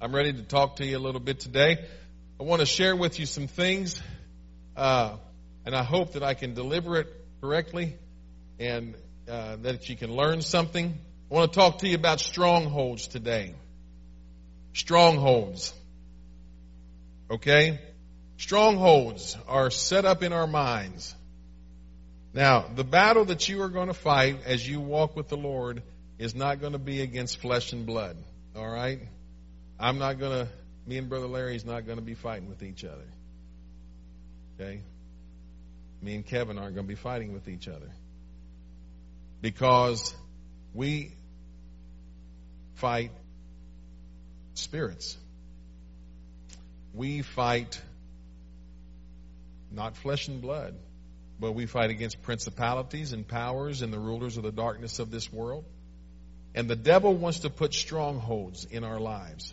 I'm ready to talk to you a little bit today. I want to share with you some things, uh, and I hope that I can deliver it correctly and uh, that you can learn something. I want to talk to you about strongholds today. Strongholds. Okay? Strongholds are set up in our minds. Now, the battle that you are going to fight as you walk with the Lord is not going to be against flesh and blood. All right? I'm not going to, me and Brother Larry's not going to be fighting with each other. Okay? Me and Kevin aren't going to be fighting with each other. Because we fight spirits. We fight not flesh and blood, but we fight against principalities and powers and the rulers of the darkness of this world. And the devil wants to put strongholds in our lives.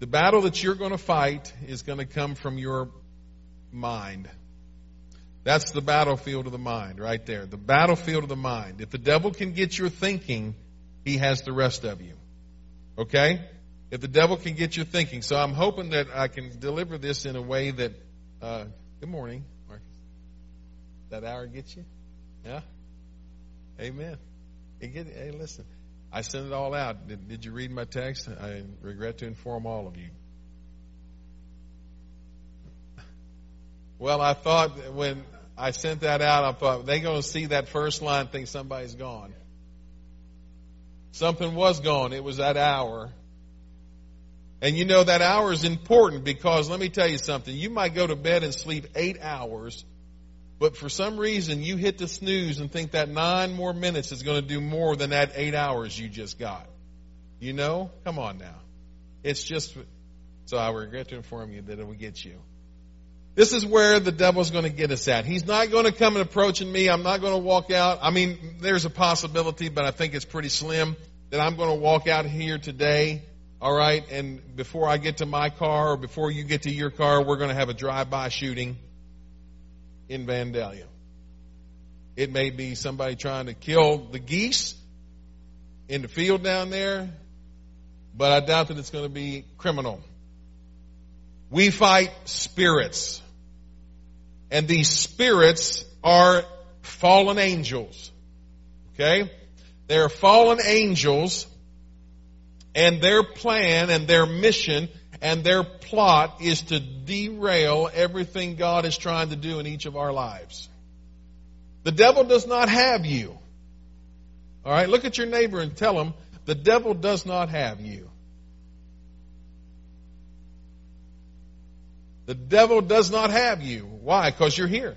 The battle that you're going to fight is going to come from your mind. That's the battlefield of the mind right there. The battlefield of the mind. If the devil can get your thinking, he has the rest of you. Okay? If the devil can get your thinking. So I'm hoping that I can deliver this in a way that, uh, good morning, Marcus. That hour gets you? Yeah? Amen. Get, hey, listen. I sent it all out. Did, did you read my text? I regret to inform all of you. Well, I thought when I sent that out, I thought they're going to see that first line, think somebody's gone. Something was gone. It was that hour. And you know that hour is important because let me tell you something. You might go to bed and sleep eight hours but for some reason, you hit the snooze and think that nine more minutes is going to do more than that eight hours you just got. You know? Come on now. It's just, so I regret to inform you that it will get you. This is where the devil's going to get us at. He's not going to come and approaching me. I'm not going to walk out. I mean, there's a possibility, but I think it's pretty slim that I'm going to walk out here today. All right. And before I get to my car or before you get to your car, we're going to have a drive-by shooting in Vandalia. It may be somebody trying to kill the geese in the field down there, but I doubt that it's going to be criminal. We fight spirits. And these spirits are fallen angels. Okay? They're fallen angels, and their plan and their mission and their plot is to derail everything God is trying to do in each of our lives. The devil does not have you. All right, look at your neighbor and tell him the devil does not have you. The devil does not have you. Why? Because you're here.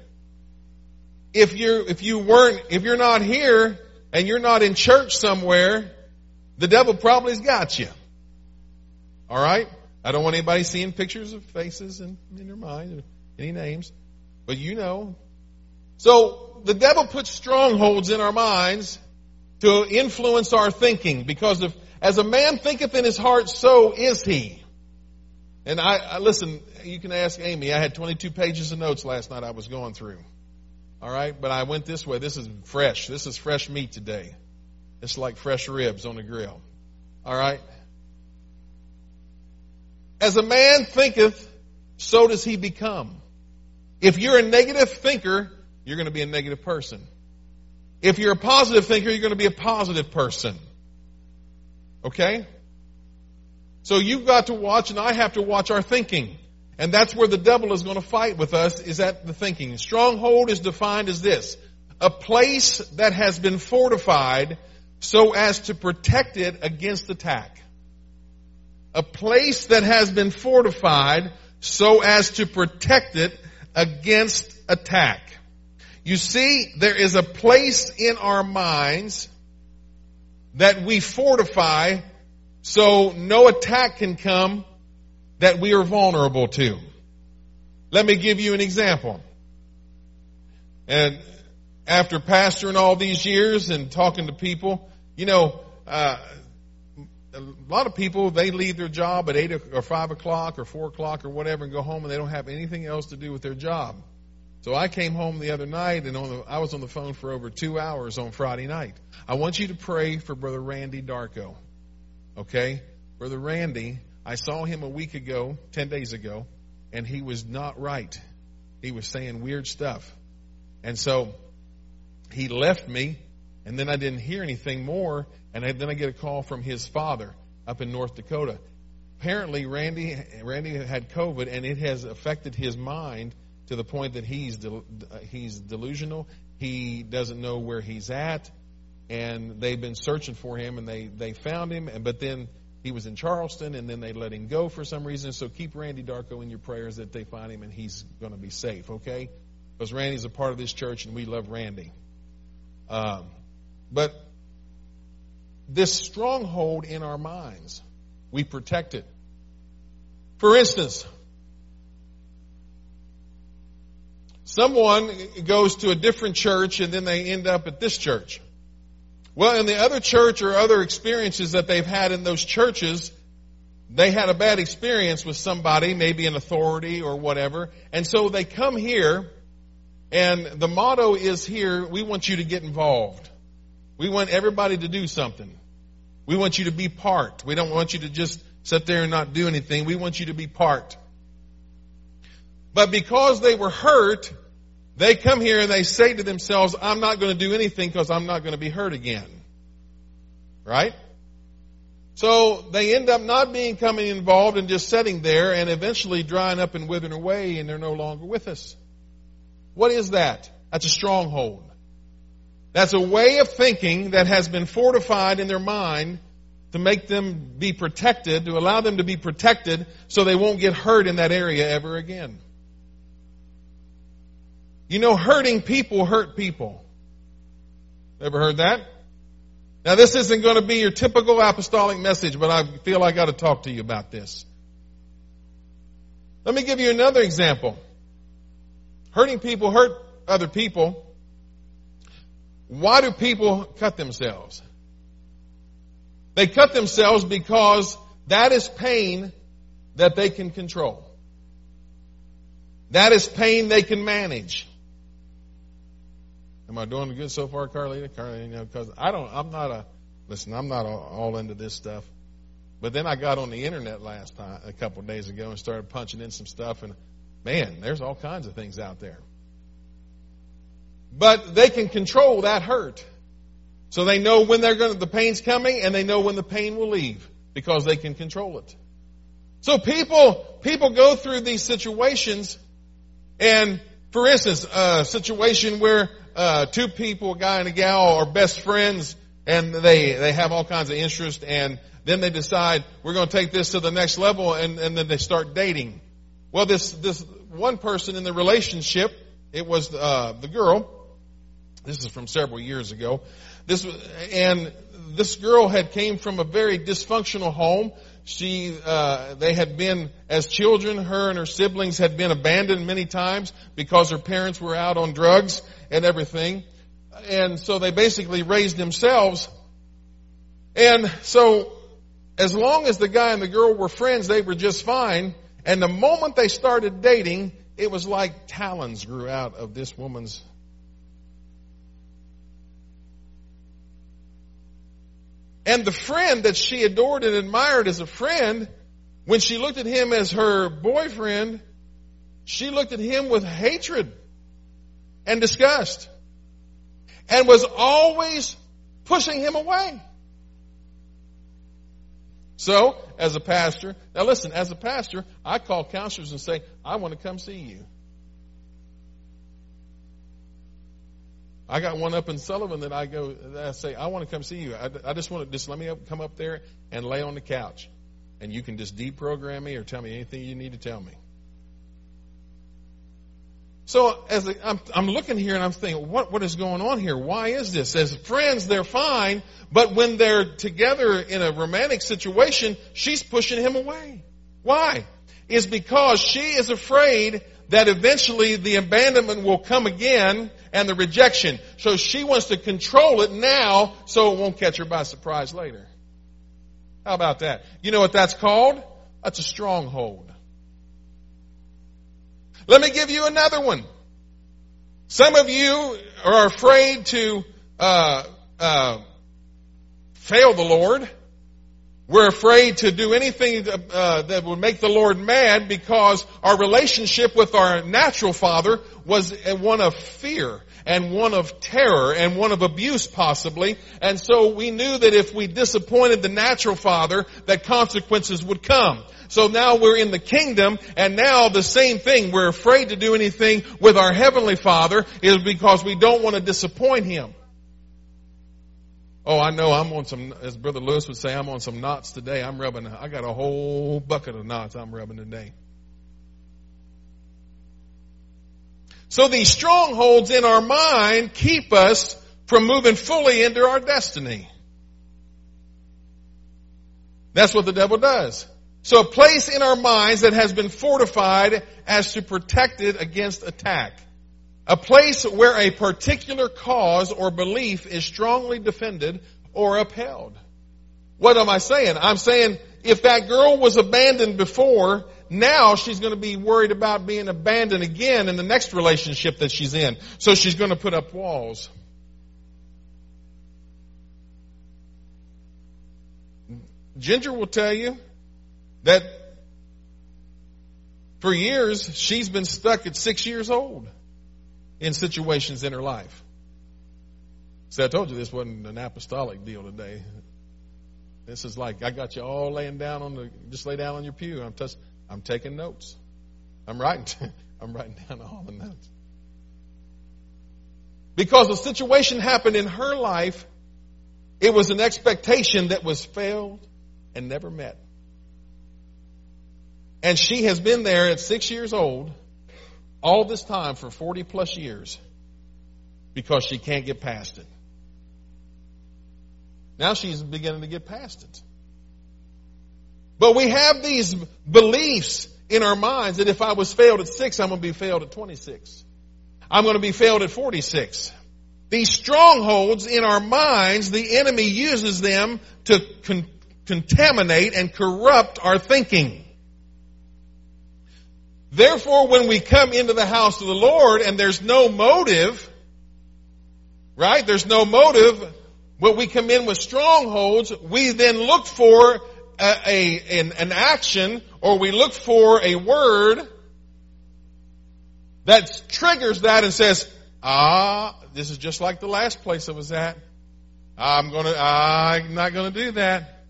If you if you weren't if you're not here and you're not in church somewhere, the devil probably's got you. All right? I don't want anybody seeing pictures of faces in, in their mind or any names, but you know. So the devil puts strongholds in our minds to influence our thinking because of, as a man thinketh in his heart, so is he. And I, I listen, you can ask Amy. I had 22 pages of notes last night I was going through. All right, but I went this way. This is fresh. This is fresh meat today. It's like fresh ribs on the grill. All right. As a man thinketh, so does he become. If you're a negative thinker, you're going to be a negative person. If you're a positive thinker, you're going to be a positive person. Okay? So you've got to watch, and I have to watch our thinking. And that's where the devil is going to fight with us, is at the thinking. Stronghold is defined as this. A place that has been fortified so as to protect it against attack a place that has been fortified so as to protect it against attack. You see, there is a place in our minds that we fortify so no attack can come that we are vulnerable to. Let me give you an example. And after pastoring all these years and talking to people, you know, uh, a lot of people they leave their job at eight or five o'clock or four o'clock or whatever and go home and they don't have anything else to do with their job. So I came home the other night and on the, I was on the phone for over two hours on Friday night. I want you to pray for Brother Randy Darko. Okay? Brother Randy I saw him a week ago, 10 days ago, and he was not right. He was saying weird stuff. And so he left me, and then I didn't hear anything more, and I, then I get a call from his father up in North Dakota. Apparently, Randy Randy had COVID, and it has affected his mind to the point that he's del- he's delusional. He doesn't know where he's at, and they've been searching for him, and they they found him, and but then he was in Charleston, and then they let him go for some reason. So keep Randy Darko in your prayers that they find him and he's going to be safe, okay? Because Randy's a part of this church, and we love Randy. Um, but this stronghold in our minds, we protect it. For instance, someone goes to a different church and then they end up at this church. Well, in the other church or other experiences that they've had in those churches, they had a bad experience with somebody, maybe an authority or whatever, and so they come here, and the motto is here, we want you to get involved. We want everybody to do something. We want you to be part. We don't want you to just sit there and not do anything. We want you to be part. But because they were hurt, they come here and they say to themselves, I'm not going to do anything because I'm not going to be hurt again. Right? So they end up not being coming involved and just sitting there and eventually drying up and withering away and they're no longer with us. What is that? That's a stronghold. That's a way of thinking that has been fortified in their mind to make them be protected, to allow them to be protected so they won't get hurt in that area ever again. You know, hurting people hurt people. Ever heard that? Now, this isn't going to be your typical apostolic message, but I feel I got to talk to you about this. Let me give you another example. Hurting people hurt other people. Why do people cut themselves? They cut themselves because that is pain that they can control. That is pain they can manage. Am I doing good so far, Carlita? Carlita, you know, because I don't, I'm not a, listen, I'm not all into this stuff. But then I got on the internet last time, a couple days ago, and started punching in some stuff, and man, there's all kinds of things out there. But they can control that hurt. So they know when they're going to, the pain's coming, and they know when the pain will leave because they can control it. So people, people go through these situations, and for instance, a situation where uh, two people, a guy and a gal, are best friends, and they they have all kinds of interest, and then they decide we're going to take this to the next level, and, and then they start dating. Well, this this one person in the relationship, it was uh, the girl. This is from several years ago. This and this girl had came from a very dysfunctional home. She, uh, they had been, as children, her and her siblings had been abandoned many times because her parents were out on drugs and everything. And so they basically raised themselves. And so, as long as the guy and the girl were friends, they were just fine. And the moment they started dating, it was like talons grew out of this woman's And the friend that she adored and admired as a friend, when she looked at him as her boyfriend, she looked at him with hatred and disgust and was always pushing him away. So, as a pastor, now listen, as a pastor, I call counselors and say, I want to come see you. I got one up in Sullivan that I go, that I say, I want to come see you. I, I just want to, just let me up, come up there and lay on the couch. And you can just deprogram me or tell me anything you need to tell me. So as i am I'm looking here and I'm thinking, what, what is going on here? Why is this? As friends, they're fine, but when they're together in a romantic situation, she's pushing him away. Why? Is because she is afraid that eventually the abandonment will come again and the rejection. So she wants to control it now so it won't catch her by surprise later. How about that? You know what that's called? That's a stronghold. Let me give you another one. Some of you are afraid to uh, uh, fail the Lord, We're afraid to do anything uh, that would make the Lord mad because our relationship with our natural father was one of fear and one of terror and one of abuse possibly. And so we knew that if we disappointed the natural father, that consequences would come. So now we're in the kingdom and now the same thing. We're afraid to do anything with our heavenly father is because we don't want to disappoint him. Oh, I know I'm on some, as Brother Lewis would say, I'm on some knots today. I'm rubbing, I got a whole bucket of knots I'm rubbing today. So these strongholds in our mind keep us from moving fully into our destiny. That's what the devil does. So a place in our minds that has been fortified as to protect it against attack. A place where a particular cause or belief is strongly defended or upheld. What am I saying? I'm saying if that girl was abandoned before, now she's going to be worried about being abandoned again in the next relationship that she's in. So she's going to put up walls. Ginger will tell you that for years she's been stuck at six years old in situations in her life. See, I told you this wasn't an apostolic deal today. This is like I got you all laying down on the just lay down on your pew. I'm I'm taking notes. I'm writing I'm writing down all the notes. Because the situation happened in her life, it was an expectation that was failed and never met. And she has been there at six years old all this time for 40 plus years because she can't get past it. Now she's beginning to get past it. But we have these beliefs in our minds that if I was failed at six, I'm going to be failed at 26. I'm going to be failed at 46. These strongholds in our minds, the enemy uses them to con- contaminate and corrupt our thinking. Therefore, when we come into the house of the Lord and there's no motive, right? There's no motive. When we come in with strongholds, we then look for a, a an, an action or we look for a word that triggers that and says, ah, this is just like the last place I was at. I'm gonna, I'm not gonna do that.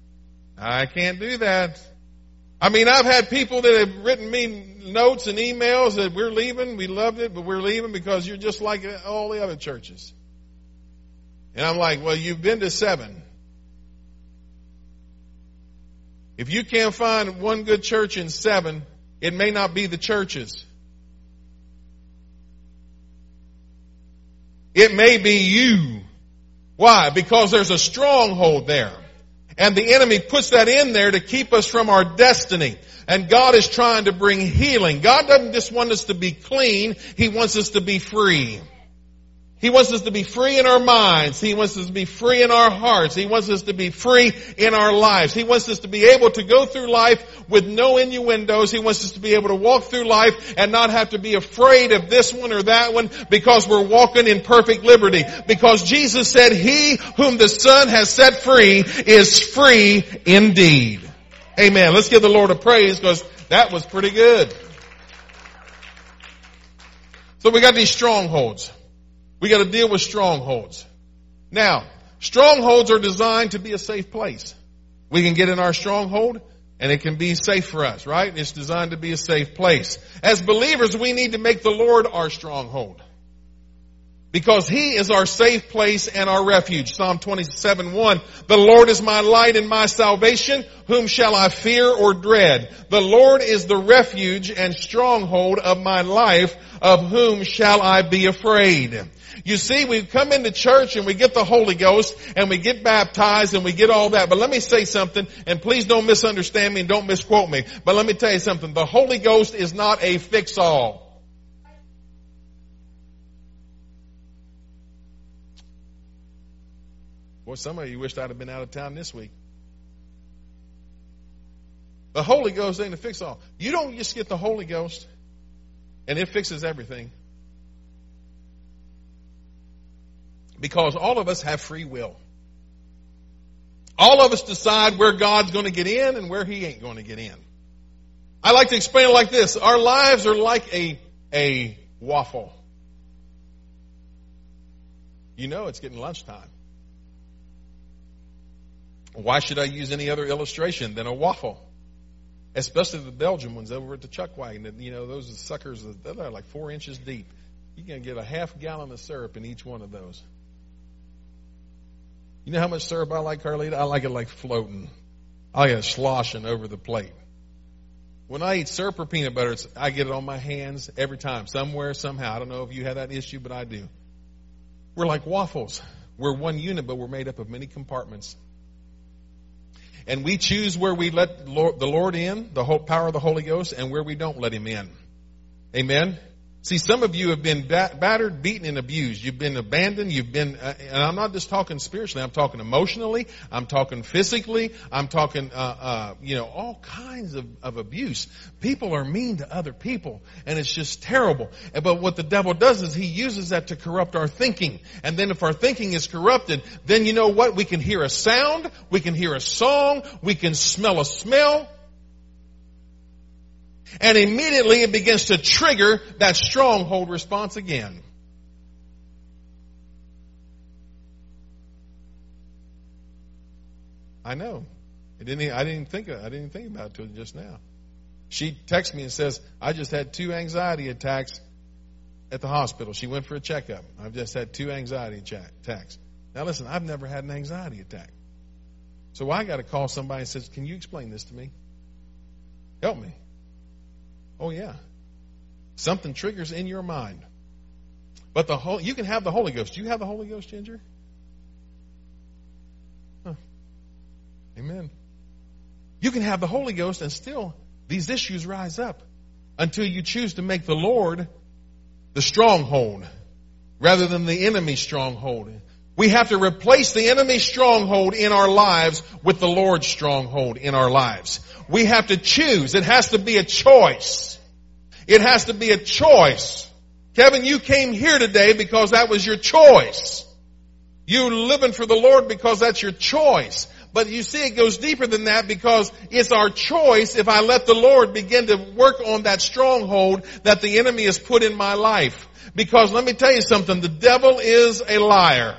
I can't do that. I mean, I've had people that have written me notes and emails that we're leaving, we loved it, but we're leaving because you're just like all the other churches. And I'm like, well, you've been to seven. If you can't find one good church in seven, it may not be the churches. It may be you. Why? Because there's a stronghold there. And the enemy puts that in there to keep us from our destiny. And God is trying to bring healing. God doesn't just want us to be clean, He wants us to be free. He wants us to be free in our minds. He wants us to be free in our hearts. He wants us to be free in our lives. He wants us to be able to go through life with no innuendos. He wants us to be able to walk through life and not have to be afraid of this one or that one because we're walking in perfect liberty. Because Jesus said, He whom the Son has set free is free indeed. Amen. Let's give the Lord a praise because that was pretty good. So we got these strongholds. We got to deal with strongholds. Now, strongholds are designed to be a safe place. We can get in our stronghold and it can be safe for us, right? It's designed to be a safe place. As believers, we need to make the Lord our stronghold. Because He is our safe place and our refuge. Psalm 27, 1. The Lord is my light and my salvation. Whom shall I fear or dread? The Lord is the refuge and stronghold of my life. Of whom shall I be afraid? You see, we come into church and we get the Holy Ghost and we get baptized and we get all that. But let me say something and please don't misunderstand me and don't misquote me. But let me tell you something. The Holy Ghost is not a fix-all. Boy, some of you wished I'd have been out of town this week. The Holy Ghost ain't a fix-all. You don't just get the Holy Ghost and it fixes everything. Because all of us have free will. All of us decide where God's going to get in and where He ain't going to get in. I like to explain it like this. Our lives are like a, a waffle. You know it's getting lunchtime. Why should I use any other illustration than a waffle? Especially the Belgian ones over at the chuck wagon. You know, those are suckers, they're like four inches deep. You can get a half gallon of syrup in each one of those. You know how much syrup I like, Carlita? I like it like floating. I like it sloshing over the plate. When I eat syrup or peanut butter, I get it on my hands every time, somewhere, somehow. I don't know if you have that issue, but I do. We're like waffles. We're one unit, but we're made up of many compartments. And we choose where we let the Lord in, the whole power of the Holy Ghost, and where we don't let Him in. Amen? See, some of you have been battered, beaten, and abused. You've been abandoned. You've been, uh, and I'm not just talking spiritually. I'm talking emotionally. I'm talking physically. I'm talking, uh, uh, you know, all kinds of, of abuse. People are mean to other people, and it's just terrible. But what the devil does is he uses that to corrupt our thinking. And then if our thinking is corrupted, then you know what? We can hear a sound. We can hear a song. We can smell a smell. And immediately it begins to trigger that stronghold response again. I know. I didn't, I didn't think I didn't think about it till just now. She texts me and says, I just had two anxiety attacks at the hospital. She went for a checkup. I've just had two anxiety attacks. Now listen, I've never had an anxiety attack. So I got to call somebody and says, can you explain this to me? Help me. Oh yeah. Something triggers in your mind. But the whole, you can have the Holy Ghost. Do you have the Holy Ghost, Ginger? Huh. Amen. You can have the Holy Ghost and still these issues rise up until you choose to make the Lord the stronghold rather than the enemy stronghold. We have to replace the enemy stronghold in our lives with the Lord's stronghold in our lives. We have to choose. It has to be a choice. It has to be a choice. Kevin, you came here today because that was your choice. You living for the Lord because that's your choice. But you see, it goes deeper than that because it's our choice if I let the Lord begin to work on that stronghold that the enemy has put in my life. Because let me tell you something, the devil is a liar.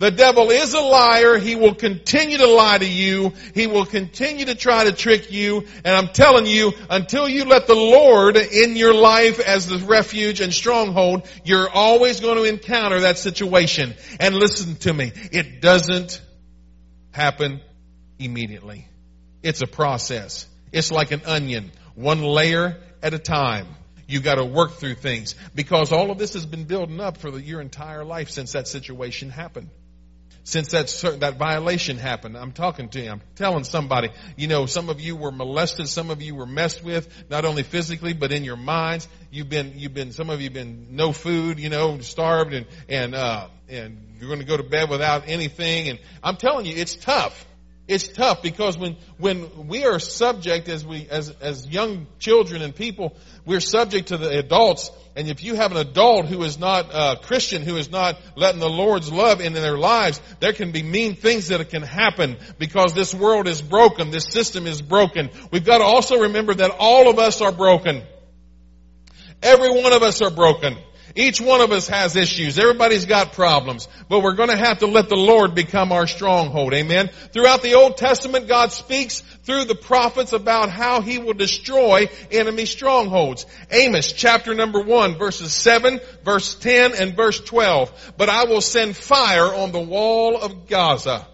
The devil is a liar. He will continue to lie to you. He will continue to try to trick you. And I'm telling you, until you let the Lord in your life as the refuge and stronghold, you're always going to encounter that situation. And listen to me, it doesn't happen immediately. It's a process. It's like an onion, one layer at a time. You got to work through things because all of this has been building up for your entire life since that situation happened since that that violation happened. I'm talking to you. I'm telling somebody. You know, some of you were molested. Some of you were messed with, not only physically but in your minds. You've been you've been some of you been no food. You know, starved and and uh, and you're going to go to bed without anything. And I'm telling you, it's tough. It's tough because when when we are subject as we as as young children and people, we're subject to the adults and if you have an adult who is not a Christian, who is not letting the Lord's love into their lives, there can be mean things that can happen because this world is broken. This system is broken. We've got to also remember that all of us are broken. Every one of us are broken. Each one of us has issues. Everybody's got problems. But we're going to have to let the Lord become our stronghold. Amen. Throughout the Old Testament, God speaks through the prophets about how He will destroy enemy strongholds. Amos chapter number 1 verses 7, verse 10, and verse 12. But I will send fire on the wall of Gaza.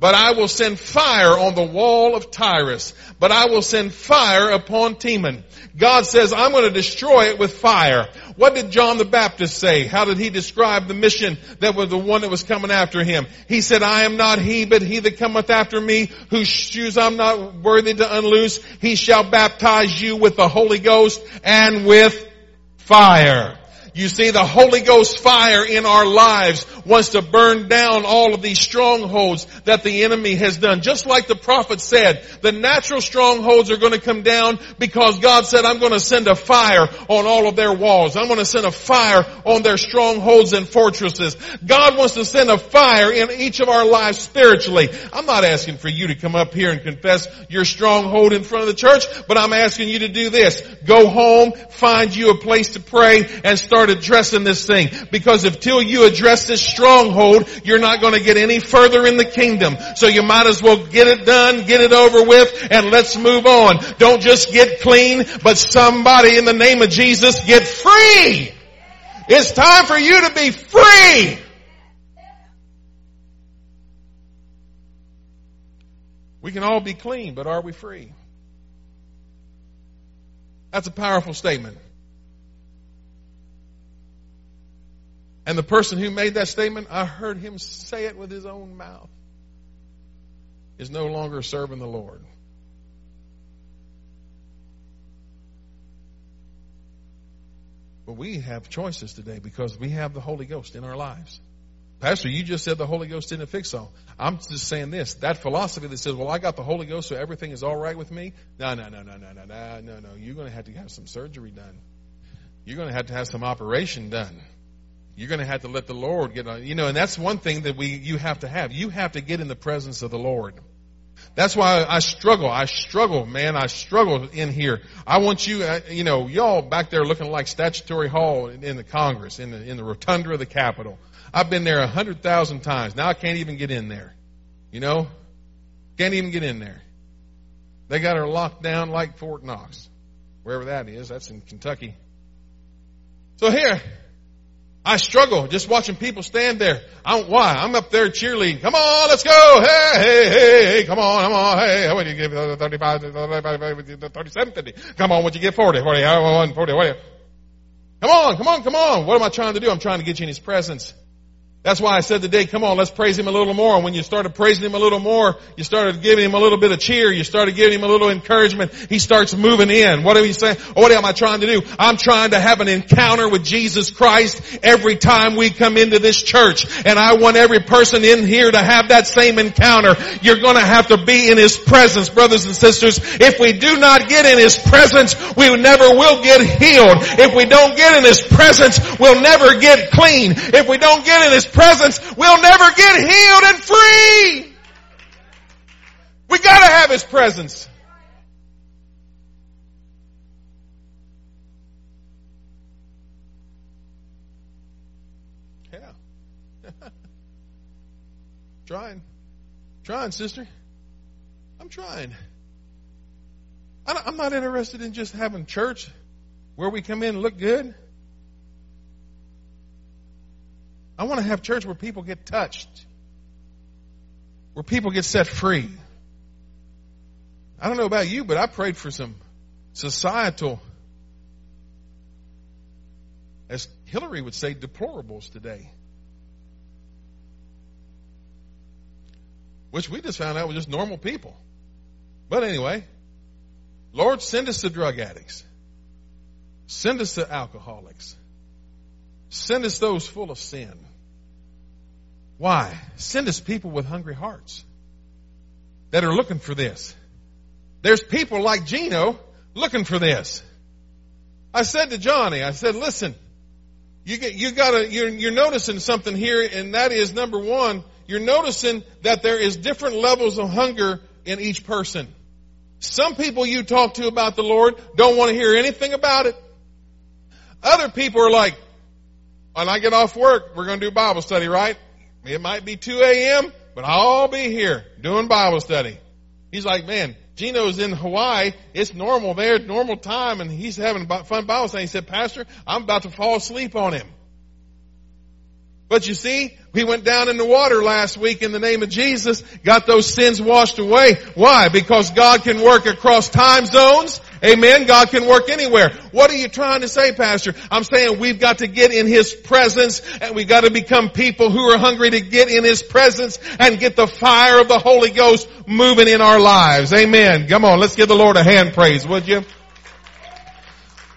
But I will send fire on the wall of Tyrus. But I will send fire upon Teman. God says, I'm going to destroy it with fire. What did John the Baptist say? How did he describe the mission that was the one that was coming after him? He said, I am not he, but he that cometh after me, whose shoes I'm not worthy to unloose. He shall baptize you with the Holy Ghost and with fire. You see, the Holy Ghost fire in our lives wants to burn down all of these strongholds that the enemy has done. Just like the prophet said, the natural strongholds are going to come down because God said, I'm going to send a fire on all of their walls. I'm going to send a fire on their strongholds and fortresses. God wants to send a fire in each of our lives spiritually. I'm not asking for you to come up here and confess your stronghold in front of the church, but I'm asking you to do this. Go home, find you a place to pray, and start addressing this thing. Because if till you address this stronghold, you're not going to get any further in the kingdom. So you might as well get it done, get it over with, and let's move on. Don't just get clean, but somebody in the name of Jesus get free. It's time for you to be free. We can all be clean, but are we free? That's a powerful statement. And the person who made that statement, I heard him say it with his own mouth, is no longer serving the Lord. But we have choices today because we have the Holy Ghost in our lives. Pastor, you just said the Holy Ghost didn't fix all. I'm just saying this. That philosophy that says, well, I got the Holy Ghost so everything is all right with me. No, no, no, no, no, no, no, no, no. You're going to have to have some surgery done. You're going to have to have some operation done. You're going to have to let the Lord get on, you know, and that's one thing that we, you have to have. You have to get in the presence of the Lord. That's why I struggle. I struggle, man. I struggle in here. I want you, uh, you know, y'all back there looking like statutory hall in the Congress, in the, in the rotunda of the Capitol. I've been there a hundred thousand times. Now I can't even get in there. You know? Can't even get in there. They got her locked down like Fort Knox. Wherever that is. That's in Kentucky. So here, I struggle just watching people stand there. I don't, why? I'm up there cheerleading. Come on, let's go. Hey, hey, hey, hey, come on, come on. Hey, what do you give? Uh, 35, uh, uh, 37, 50. Come on, what you give? 40, 40, 40, 40. Come on, come on, come on. What am I trying to do? I'm trying to get you in His presence. That's why I said today, come on, let's praise Him a little more. And when you started praising Him a little more, you started giving Him a little bit of cheer, you started giving Him a little encouragement, He starts moving in. What are you saying? What am I trying to do? I'm trying to have an encounter with Jesus Christ every time we come into this church. And I want every person in here to have that same encounter. You're gonna have to be in His presence, brothers and sisters. If we do not get in His presence, we never will get healed. If we don't get in His presence, we'll never get clean. If we don't get in His presence, we'll never get healed and free. We gotta have His presence. Yeah. trying. Trying, sister. I'm trying. I'm not interested in just having church where we come in and look good. I want to have church where people get touched, where people get set free. I don't know about you, but I prayed for some societal, as Hillary would say, deplorables today. Which we just found out were just normal people. But anyway, Lord, send us the drug addicts. Send us the alcoholics. Send us those full of sin. Why? Send us people with hungry hearts that are looking for this. There's people like Gino looking for this. I said to Johnny, I said, listen, you get, you gotta, you're, you're noticing something here, and that is number one, you're noticing that there is different levels of hunger in each person. Some people you talk to about the Lord don't want to hear anything about it. Other people are like, when I get off work, we're going to do Bible study, right? It might be 2 a.m., but I'll be here doing Bible study. He's like, man, Gino's in Hawaii. It's normal there, normal time, and he's having fun Bible study. He said, Pastor, I'm about to fall asleep on him. But you see, we went down in the water last week in the name of Jesus, got those sins washed away. Why? Because God can work across time zones. Amen. God can work anywhere. What are you trying to say, Pastor? I'm saying we've got to get in His presence and we've got to become people who are hungry to get in His presence and get the fire of the Holy Ghost moving in our lives. Amen. Come on, let's give the Lord a hand praise, would you?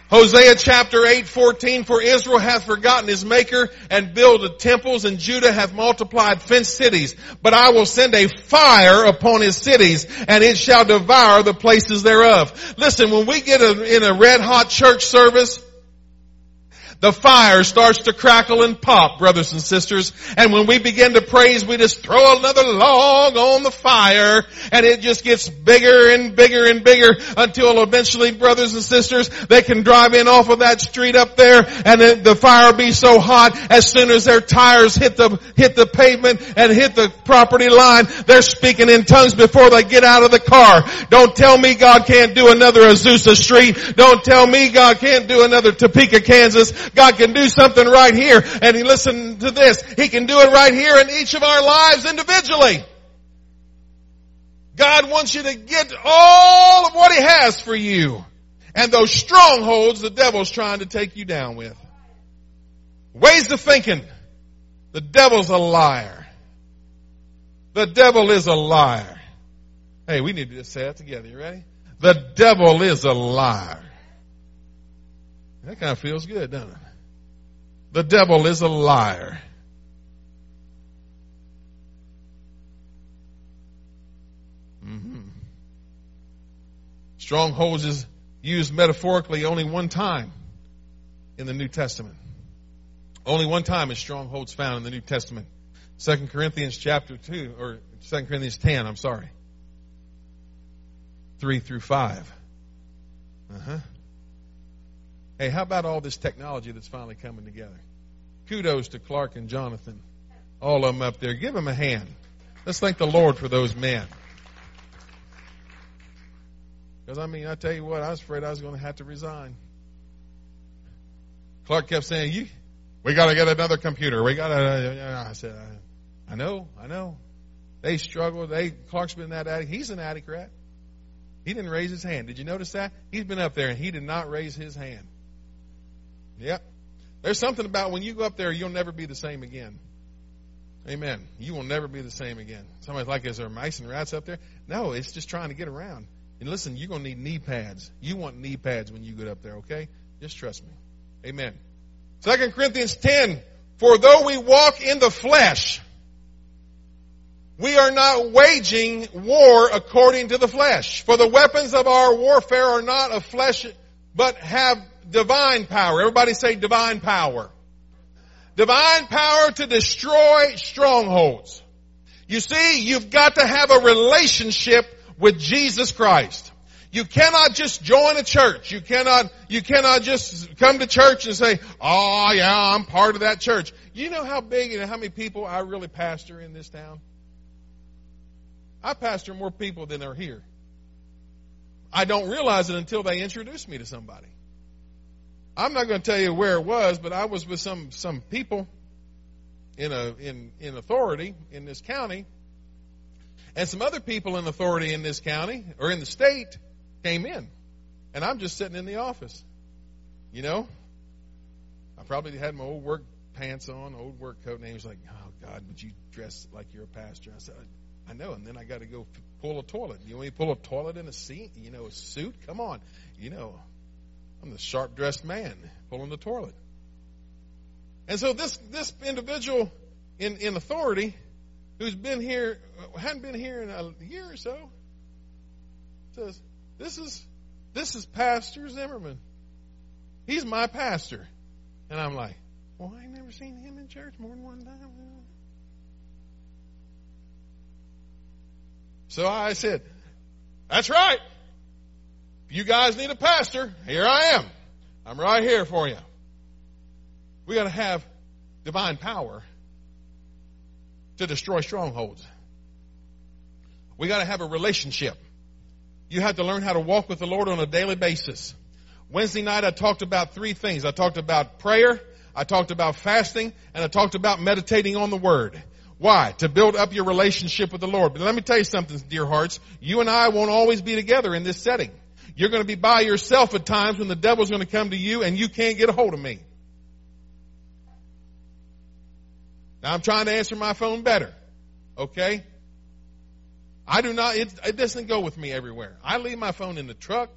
Hosea chapter 8, 14, for Israel hath forgotten his maker and builded temples and Judah hath multiplied fenced cities. But I will send a fire upon his cities and it shall devour the places thereof. Listen, when we get a, in a red hot church service, the fire starts to crackle and pop, brothers and sisters. And when we begin to praise, we just throw another log on the fire and it just gets bigger and bigger and bigger until eventually, brothers and sisters, they can drive in off of that street up there and the fire will be so hot as soon as their tires hit the, hit the pavement and hit the property line, they're speaking in tongues before they get out of the car. Don't tell me God can't do another Azusa Street. Don't tell me God can't do another Topeka, Kansas. God can do something right here. And he listened to this. He can do it right here in each of our lives individually. God wants you to get all of what he has for you. And those strongholds the devil's trying to take you down with. Ways of thinking. The devil's a liar. The devil is a liar. Hey, we need to just say that together. You ready? The devil is a liar. That kind of feels good, doesn't it? The devil is a liar. Mm-hmm. Strongholds is used metaphorically only one time in the New Testament. Only one time is strongholds found in the New Testament. 2 Corinthians chapter 2, or 2 Corinthians 10, I'm sorry. 3 through 5. Uh-huh. Hey, how about all this technology that's finally coming together? Kudos to Clark and Jonathan. All of them up there. Give them a hand. Let's thank the Lord for those men. Because, I mean, I tell you what, I was afraid I was going to have to resign. Clark kept saying, "You, we got to get another computer. We got to." Uh, uh, I said, "I know, I know." They struggled. They Clark's been that addict. He's an addict, right? He didn't raise his hand. Did you notice that? He's been up there and he did not raise his hand. Yep. There's something about when you go up there, you'll never be the same again. Amen. You will never be the same again. Somebody's like, is there mice and rats up there? No, it's just trying to get around. And listen, you're going to need knee pads. You want knee pads when you get up there, okay? Just trust me. Amen. Second Corinthians 10, for though we walk in the flesh, we are not waging war according to the flesh. For the weapons of our warfare are not of flesh, but have divine power. Everybody say divine power. Divine power to destroy strongholds. You see, you've got to have a relationship with Jesus Christ. You cannot just join a church. You cannot, you cannot just come to church and say, oh yeah, I'm part of that church. You know how big and how many people I really pastor in this town? I pastor more people than are here. I don't realize it until they introduce me to somebody. I'm not going to tell you where it was, but I was with some some people in a in in authority in this county, and some other people in authority in this county or in the state came in, and I'm just sitting in the office. You know, I probably had my old work pants on, old work coat, and he was like, "Oh God, would you dress like you're a pastor?" I said, "I know," and then I got to go pull a toilet. You want me to pull a toilet in a seat? You know, a suit? Come on, you know. I'm the sharp dressed man pulling the toilet. And so this, this individual in, in authority who's been here, uh, hadn't been here in a year or so, says, this is, this is Pastor Zimmerman. He's my pastor. And I'm like, well, I never seen him in church more than one time. So I said, that's right. If you guys need a pastor, here I am. I'm right here for you. We got to have divine power to destroy strongholds. We got to have a relationship. You have to learn how to walk with the Lord on a daily basis. Wednesday night I talked about three things. I talked about prayer, I talked about fasting, and I talked about meditating on the Word. Why? To build up your relationship with the Lord. But let me tell you something, dear hearts. You and I won't always be together in this setting. You're going to be by yourself at times when the devil's going to come to you and you can't get a hold of me. Now I'm trying to answer my phone better. Okay? I do not, it, it doesn't go with me everywhere. I leave my phone in the truck,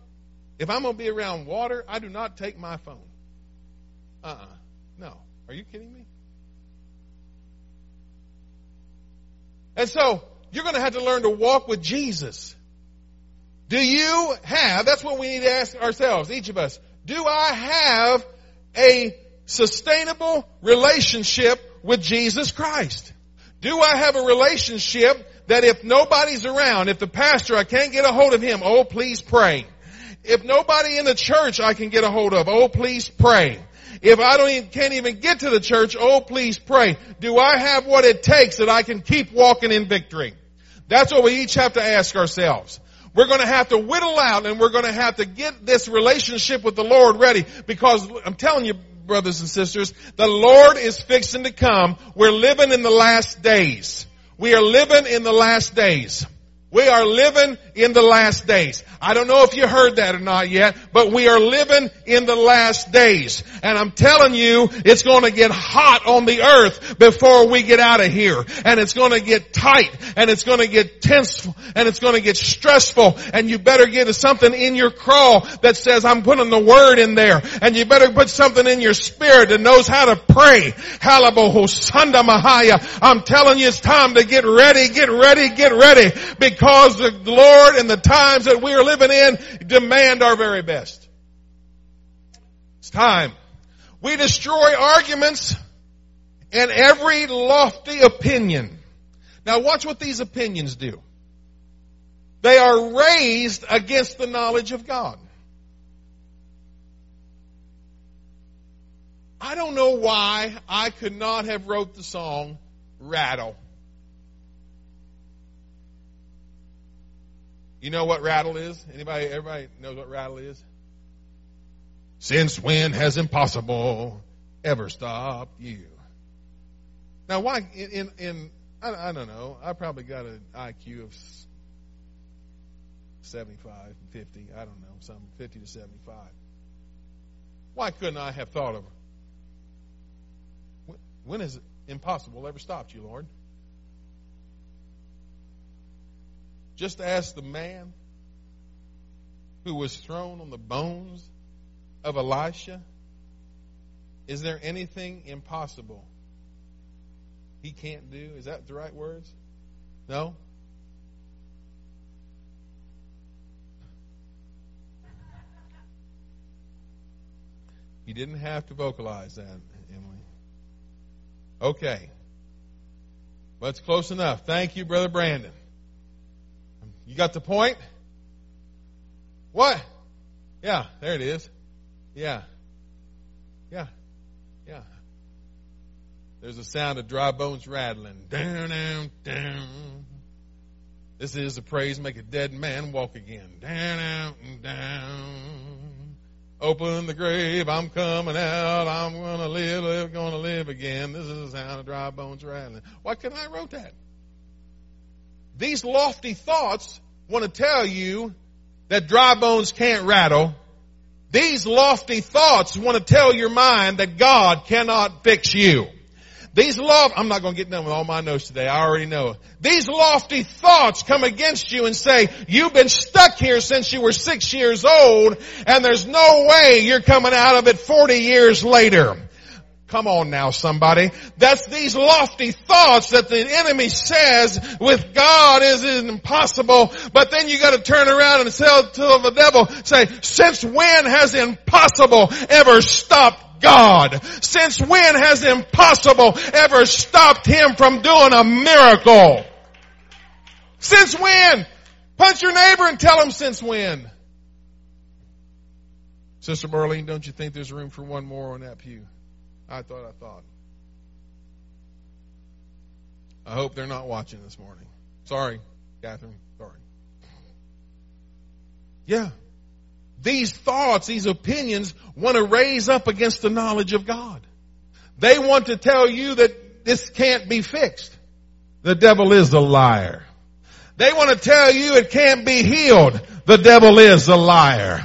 If I'm going to be around water, I do not take my phone. Uh-uh. No. Are you kidding me? And so, you're going to have to learn to walk with Jesus. Do you have, that's what we need to ask ourselves, each of us. Do I have a sustainable relationship with Jesus Christ? Do I have a relationship that if nobody's around, if the pastor, I can't get a hold of him, oh please pray. If nobody in the church I can get a hold of, oh please pray. If I don't even, can't even get to the church, oh please pray. Do I have what it takes that I can keep walking in victory? That's what we each have to ask ourselves. We're going to have to whittle out and we're going to have to get this relationship with the Lord ready because I'm telling you, brothers and sisters, the Lord is fixing to come. We're living in the last days. We are living in the last days. We are living in the last days. I don't know if you heard that or not yet, but we are living in the last days. And I'm telling you, it's going to get hot on the earth before we get out of here. And it's going to get tight and it's going to get tense and it's going to get stressful and you better get something in your crawl that says I'm putting the word in there and you better put something in your spirit that knows how to pray. Mahaya. I'm telling you it's time to get ready, get ready, get ready because because the Lord and the times that we are living in demand our very best. It's time. We destroy arguments and every lofty opinion. Now watch what these opinions do. They are raised against the knowledge of God. I don't know why I could not have wrote the song Rattle. You know what rattle is? Anybody, everybody knows what rattle is? Since when has impossible ever stopped you? Now, why in, in, in I, I, don't know. I probably got an IQ of 75, 50. I don't know, some 50 to 75. Why couldn't I have thought of when has impossible ever stopped you, Lord? Just ask the man who was thrown on the bones of Elisha. Is there anything impossible he can't do? Is that the right words? No? You didn't have to vocalize that, Emily. Okay. But it's close enough. Thank you, Brother Brandon. You got the point? What? Yeah, there it is. Yeah. Yeah. Yeah. There's a sound of dry bones rattling. Down, down, down. This is the praise make a dead man walk again. Down, and down. Open the grave, I'm coming out, I'm gonna live, live, gonna live again. This is the sound of dry bones rattling. Why couldn't I wrote that? These lofty thoughts want to tell you that dry bones can't rattle. These lofty thoughts want to tell your mind that God cannot fix you. These loft, I'm not going to get done with all my notes today. I already know. These lofty thoughts come against you and say, you've been stuck here since you were six years old and there's no way you're coming out of it 40 years later. Come on now, somebody. That's these lofty thoughts that the enemy says with God is impossible. But then you got to turn around and tell to the devil, say, since when has impossible ever stopped God? Since when has impossible ever stopped him from doing a miracle? Since when? Punch your neighbor and tell him since when. Sister Marlene, don't you think there's room for one more on that pew? I thought I thought. I hope they're not watching this morning. Sorry, Catherine. Sorry. Yeah. These thoughts, these opinions want to raise up against the knowledge of God. They want to tell you that this can't be fixed. The devil is a liar. They want to tell you it can't be healed. The devil is a liar.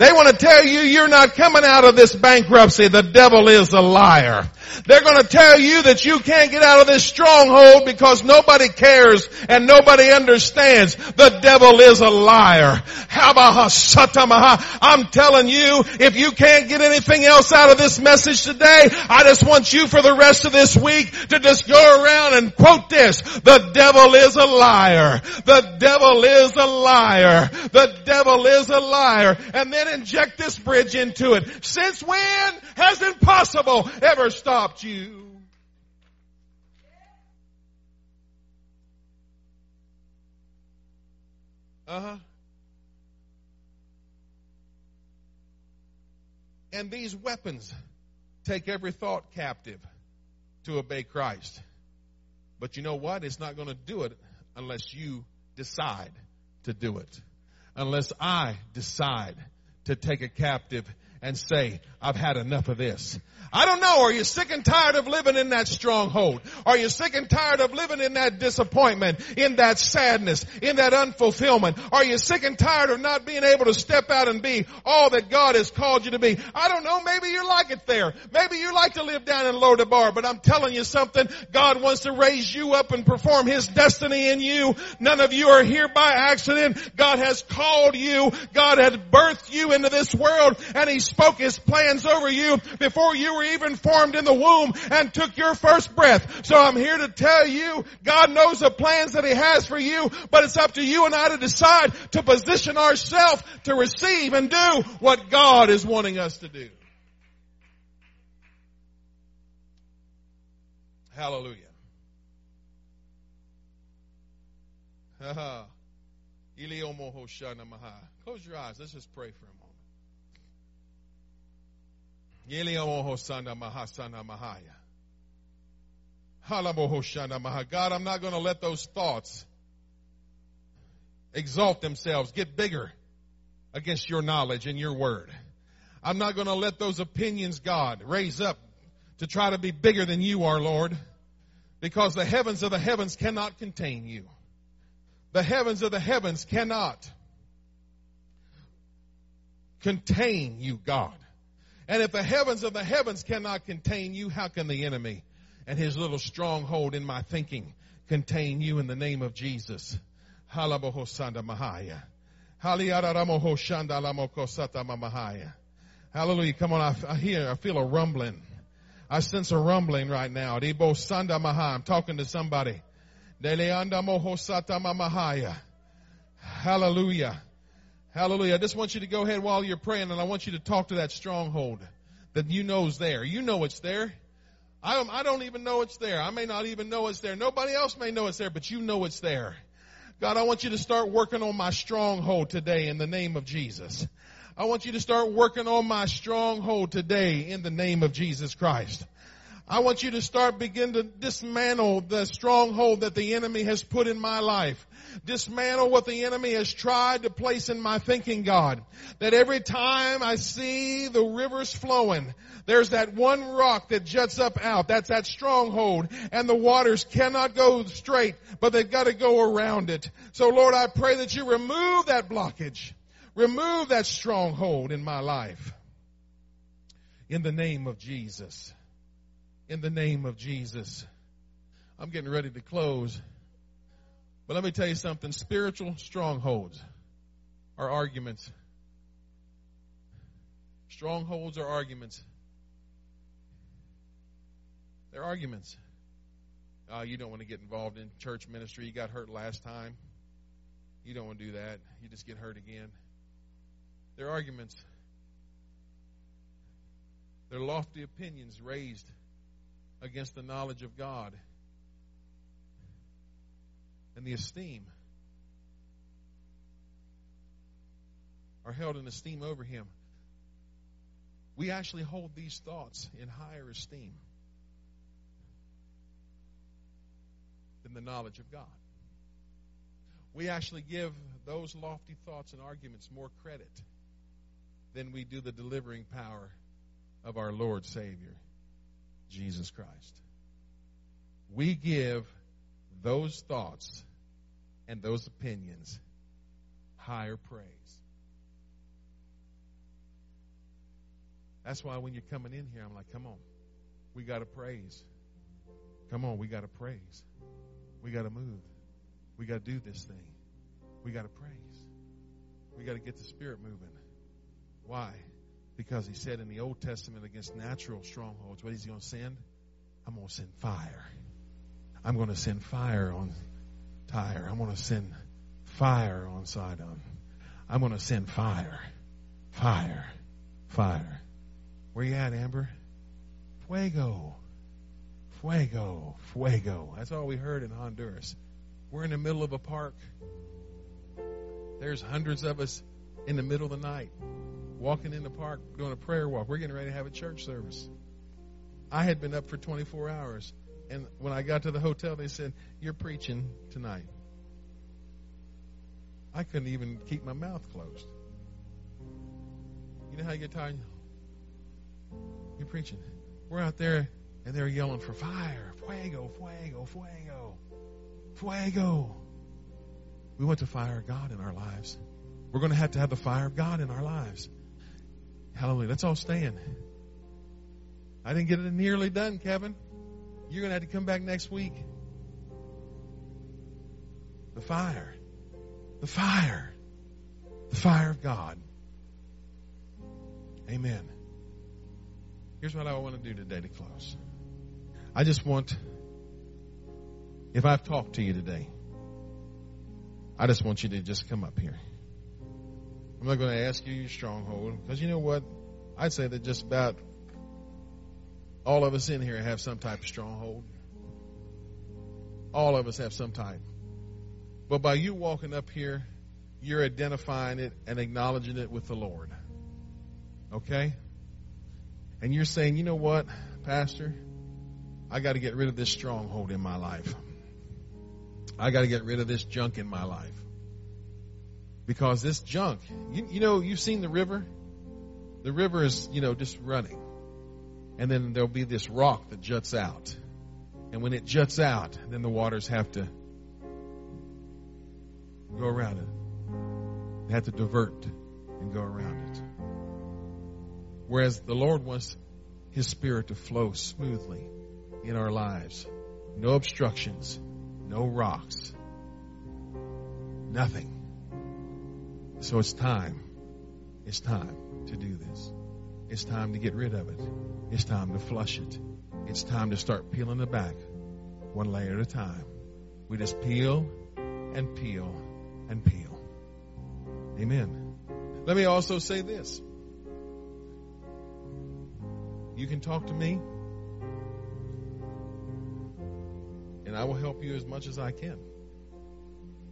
They want to tell you you're not coming out of this bankruptcy. The devil is a liar. They're going to tell you that you can't get out of this stronghold because nobody cares and nobody understands. The devil is a liar. I'm telling you, if you can't get anything else out of this message today, I just want you for the rest of this week to just go around and quote this. The devil is a liar. The devil is a liar. The devil is a liar. And then inject this bridge into it. Since when has impossible ever stopped you? Uh huh. And these weapons take every thought captive to obey Christ. But you know what? It's not going to do it unless you decide to do it. Unless I decide to take a captive and say, I've had enough of this. I don't know. Are you sick and tired of living in that stronghold? Are you sick and tired of living in that disappointment, in that sadness, in that unfulfillment? Are you sick and tired of not being able to step out and be all that God has called you to be? I don't know. Maybe you like it there. Maybe you like to live down in Lo-Debar, but I'm telling you something. God wants to raise you up and perform His destiny in you. None of you are here by accident. God has called you. God has birthed you into this world and He spoke His plans over you before you were even formed in the womb and took your first breath. So I'm here to tell you, God knows the plans that He has for you, but it's up to you and I to decide to position ourselves to receive and do what God is wanting us to do. Hallelujah. Close your eyes. Let's just pray for moment. God, I'm not going to let those thoughts exalt themselves, get bigger against your knowledge and your word. I'm not going to let those opinions, God, raise up to try to be bigger than you are, Lord, because the heavens of the heavens cannot contain you. The heavens of the heavens cannot contain you, God. And if the heavens of the heavens cannot contain you, how can the enemy and his little stronghold in my thinking contain you in the name of Jesus? Hallelujah. Come on, I, I hear, I feel a rumbling. I sense a rumbling right now. I'm talking to somebody. Hallelujah. Hallelujah. I just want you to go ahead while you're praying and I want you to talk to that stronghold that you know is there. You know it's there. I don't, I don't even know it's there. I may not even know it's there. Nobody else may know it's there, but you know it's there. God, I want you to start working on my stronghold today in the name of Jesus. I want you to start working on my stronghold today in the name of Jesus Christ. I want you to start begin to dismantle the stronghold that the enemy has put in my life. Dismantle what the enemy has tried to place in my thinking, God. That every time I see the rivers flowing, there's that one rock that juts up out. That's that stronghold. And the waters cannot go straight, but they've got to go around it. So Lord, I pray that you remove that blockage. Remove that stronghold in my life. In the name of Jesus in the name of Jesus. I'm getting ready to close. But let me tell you something spiritual strongholds are arguments. Strongholds are arguments. They're arguments. Oh, you don't want to get involved in church ministry. You got hurt last time. You don't want to do that. You just get hurt again. They're arguments. They're lofty opinions raised against the knowledge of God and the esteem are held in esteem over him. We actually hold these thoughts in higher esteem than the knowledge of God. We actually give those lofty thoughts and arguments more credit than we do the delivering power of our Lord Savior. Jesus Christ. We give those thoughts and those opinions higher praise That's why when you're coming in here, I'm like, come on. We got to praise. Come on, we got to praise. We got to move. We got to do this thing. We got to praise. We got to get the Spirit moving. Why? Because he said in the Old Testament against natural strongholds, what is he going to send? I'm going to send fire. I'm going to send fire on Tyre. I'm going to send fire on Sidon. I'm going to send fire, fire, fire. Where you at, Amber? Fuego, fuego, fuego. That's all we heard in Honduras. We're in the middle of a park. There's hundreds of us in the middle of the night walking in the park doing a prayer walk. We're getting ready to have a church service. I had been up for 24 hours. And when I got to the hotel, they said, You're preaching tonight. I couldn't even keep my mouth closed. You know how you get tired? You're preaching. We're out there and they're yelling for fire. Fuego, fuego, fuego, fuego. We want the fire of God in our lives. We're going to have to have the fire of God in our lives. Hallelujah. Let's all stand. I didn't get it nearly done, Kevin. You're going to have to come back next week. The fire. The fire. The fire of God. Amen. Here's what I want to do today to close. I just want, if I've talked to you today, I just want you to just come up here. I'm not going to ask you your stronghold because you know what? I'd say that just about all of us in here have some type of stronghold. All of us have some type. But by you walking up here, you're identifying it and acknowledging it with the Lord. Okay? And you're saying, you know what, Pastor? I got to get rid of this stronghold in my life. I got to get rid of this junk in my life. Because this junk, you, you know, you've seen the river? The river is, you know, just running. And then there'll be this rock that juts out. And when it juts out, then the waters have to go around it. They have to divert and go around it. Whereas the Lord wants His Spirit to flow smoothly in our lives. No obstructions, no rocks, nothing. So it's time. It's time to do this. It's time to get rid of it. It's time to flush it. It's time to start peeling it back one layer at a time. We just peel and peel and peel. Amen. Let me also say this. You can talk to me, and I will help you as much as I can.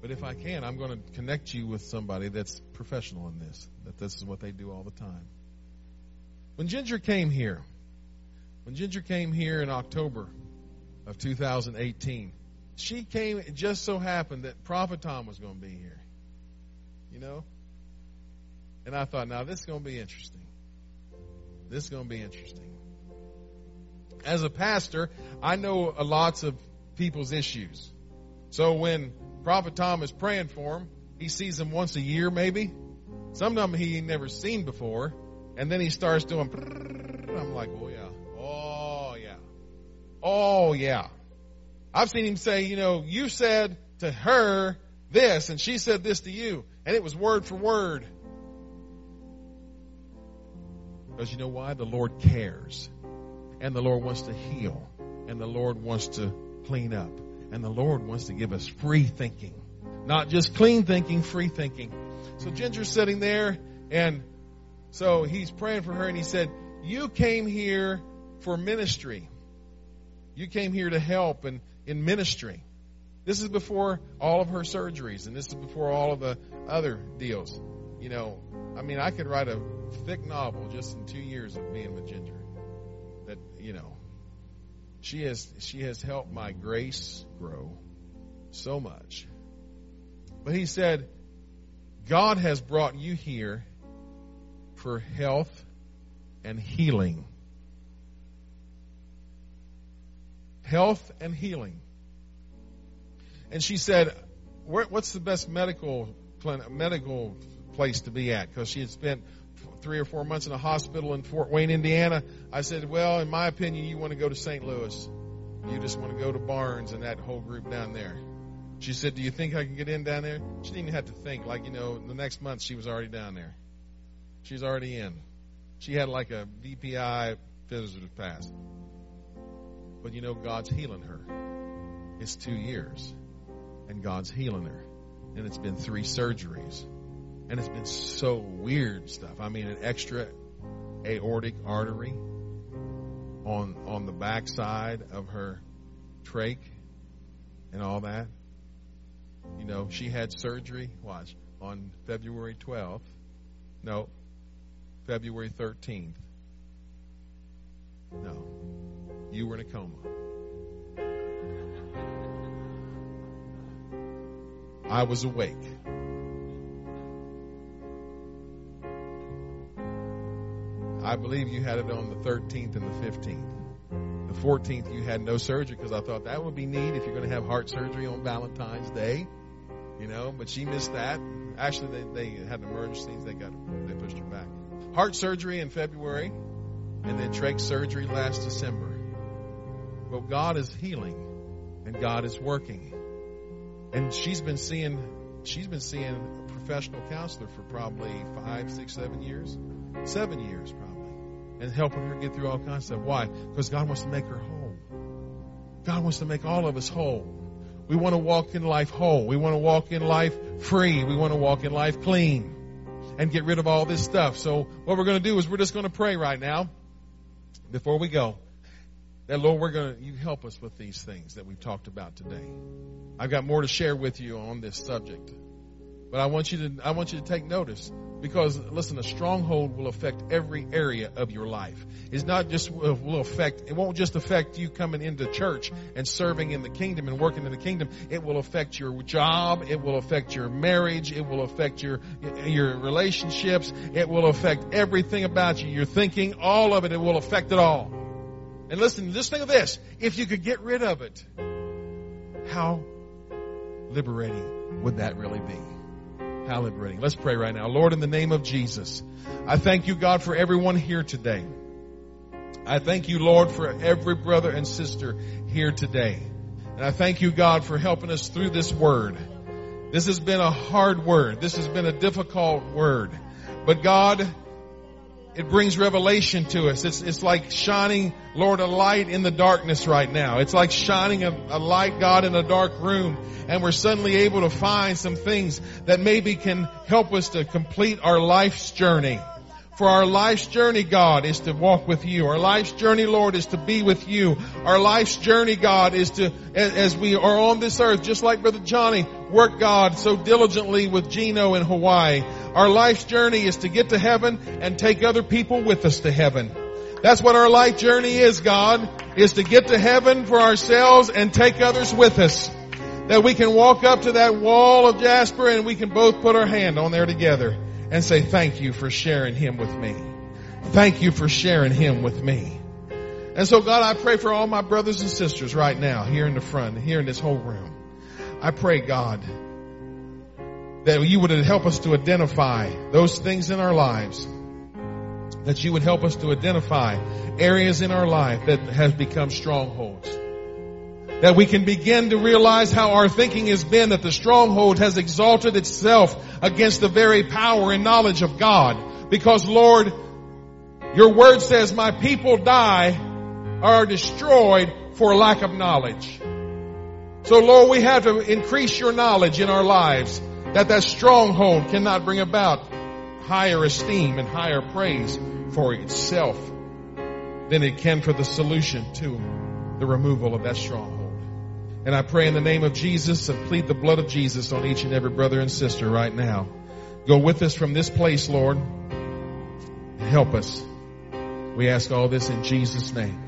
But if I can, I'm going to connect you with somebody that's professional in this, that this is what they do all the time. When Ginger came here, when Ginger came here in October of 2018, she came, it just so happened that Prophet Tom was going to be here. You know? And I thought, now this is going to be interesting. This is going to be interesting. As a pastor, I know a lots of people's issues. So when Prophet Tom is praying for him, he sees him once a year maybe. Some of them he never seen before. And then he starts doing, I'm like, oh yeah, oh yeah, oh yeah. I've seen him say, you know, you said to her this and she said this to you. And it was word for word. Because you know why? The Lord cares. And the Lord wants to heal. And the Lord wants to clean up. And the Lord wants to give us free thinking. Not just clean thinking, free thinking. So Ginger's sitting there and so he's praying for her and he said, you came here for ministry. You came here to help and in ministry. This is before all of her surgeries and this is before all of the other deals. You know, I mean, I could write a thick novel just in two years of being with Ginger. That, you know, she has, she has helped my grace grow so much. But he said, God has brought you here for health and healing. Health and healing. And she said, what's the best medical medical place to be at? Because she had spent three or four months in a hospital in Fort Wayne, Indiana. I said, well, in my opinion, you want to go to St. Louis. You just want to go to Barnes and that whole group down there. She said, do you think I can get in down there? She didn't even have to think. Like, you know, the next month she was already down there. She's already in. She had like a VPI visitor's pass. But you know, God's healing her. It's two years. And God's healing her. And it's been three surgeries. And it's been so weird stuff. I mean, an extra aortic artery on on the backside of her trach and all that. You know, she had surgery, watch, on February 12th. No, February 13th. No, you were in a coma. I was awake. I believe you had it on the 13th and the 15th. The 14th, you had no surgery because I thought that would be neat if you're going to have heart surgery on Valentine's Day, you know. But she missed that. Actually, they, they had emergencies. They got they pushed her back. Heart surgery in February, and then trach surgery last December. Well, God is healing, and God is working, and she's been seeing she's been seeing a professional counselor for probably five, six, seven years, seven years probably and helping her get through all kinds of stuff. Why? Because God wants to make her whole. God wants to make all of us whole. We want to walk in life whole. We want to walk in life free. We want to walk in life clean and get rid of all this stuff. So what we're going to do is we're just going to pray right now before we go. That Lord, we're going to, you help us with these things that we've talked about today. I've got more to share with you on this subject. But I want you to, I want you to take notice because listen, a stronghold will affect every area of your life. It's not just will affect, it won't just affect you coming into church and serving in the kingdom and working in the kingdom. It will affect your job. It will affect your marriage. It will affect your, your relationships. It will affect everything about you. Your thinking, all of it, it will affect it all. And listen, just think of this. If you could get rid of it, how liberating would that really be? How liberating. Let's pray right now. Lord, in the name of Jesus, I thank you, God, for everyone here today. I thank you, Lord, for every brother and sister here today. And I thank you, God, for helping us through this word. This has been a hard word. This has been a difficult word. But God, it brings revelation to us. It's, it's like shining, Lord, a light in the darkness right now. It's like shining a, a, light, God, in a dark room. And we're suddenly able to find some things that maybe can help us to complete our life's journey. For our life's journey, God, is to walk with you. Our life's journey, Lord, is to be with you. Our life's journey, God, is to, as we are on this earth, just like Brother Johnny, work, God, so diligently with Gino in Hawaii. Our life's journey is to get to heaven and take other people with us to heaven. That's what our life journey is, God, is to get to heaven for ourselves and take others with us. That we can walk up to that wall of jasper and we can both put our hand on there together and say, thank you for sharing him with me. Thank you for sharing him with me. And so God, I pray for all my brothers and sisters right now, here in the front, here in this whole room. I pray, God, that you would help us to identify those things in our lives. That you would help us to identify areas in our life that have become strongholds that we can begin to realize how our thinking has been that the stronghold has exalted itself against the very power and knowledge of God. Because Lord, your word says my people die are destroyed for lack of knowledge. So Lord, we have to increase your knowledge in our lives that that stronghold cannot bring about higher esteem and higher praise for itself than it can for the solution to the removal of that stronghold. And I pray in the name of Jesus and plead the blood of Jesus on each and every brother and sister right now. Go with us from this place, Lord. Help us. We ask all this in Jesus' name.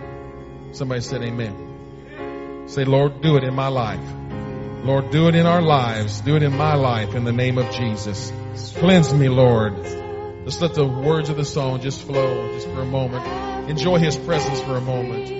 Somebody said amen. Say, Lord, do it in my life. Lord, do it in our lives. Do it in my life in the name of Jesus. Cleanse me, Lord. Just let the words of the song just flow just for a moment. Enjoy His presence for a moment.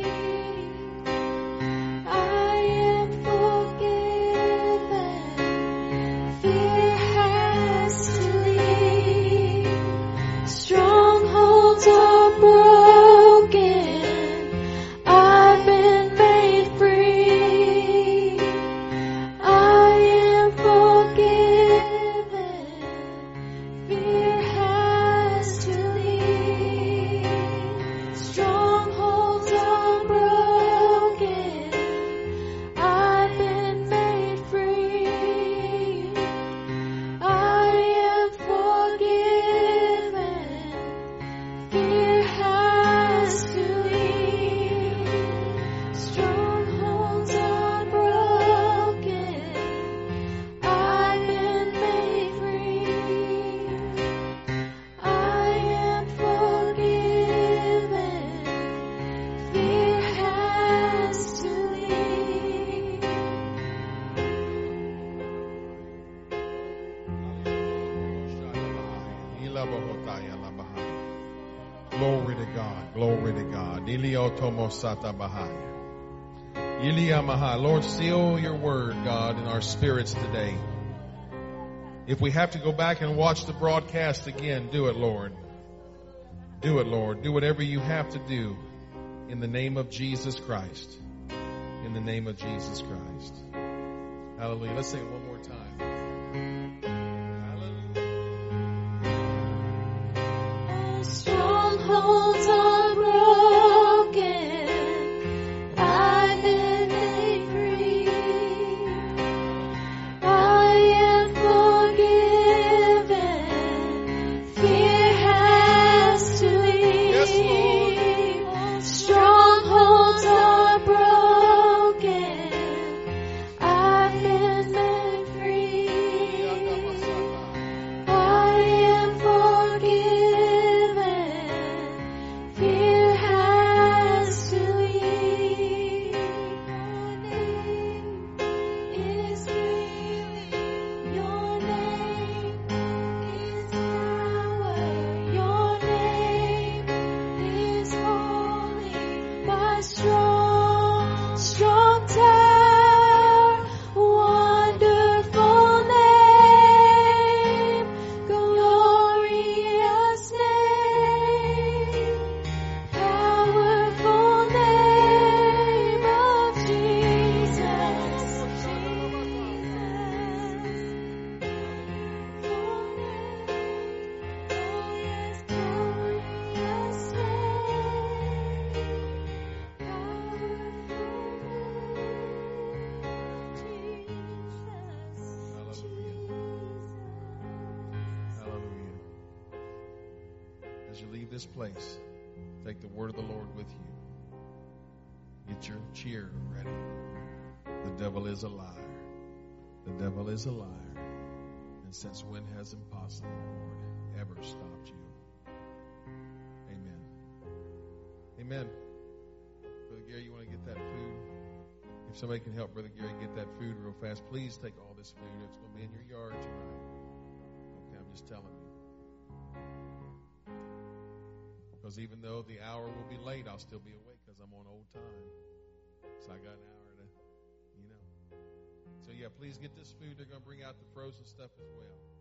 Lord, seal your word, God, in our spirits today. If we have to go back and watch the broadcast again, do it, Lord. Do it, Lord. Do whatever you have to do in the name of Jesus Christ. In the name of Jesus Christ. Hallelujah. Let's sing it one more time. Somebody can help Brother Gary get that food real fast, please take all this food. It's going to be in your yard tonight. Okay, I'm just telling you. Because even though the hour will be late, I'll still be awake because I'm on old time. So I got an hour to, you know. So yeah, please get this food. They're going to bring out the frozen stuff as well.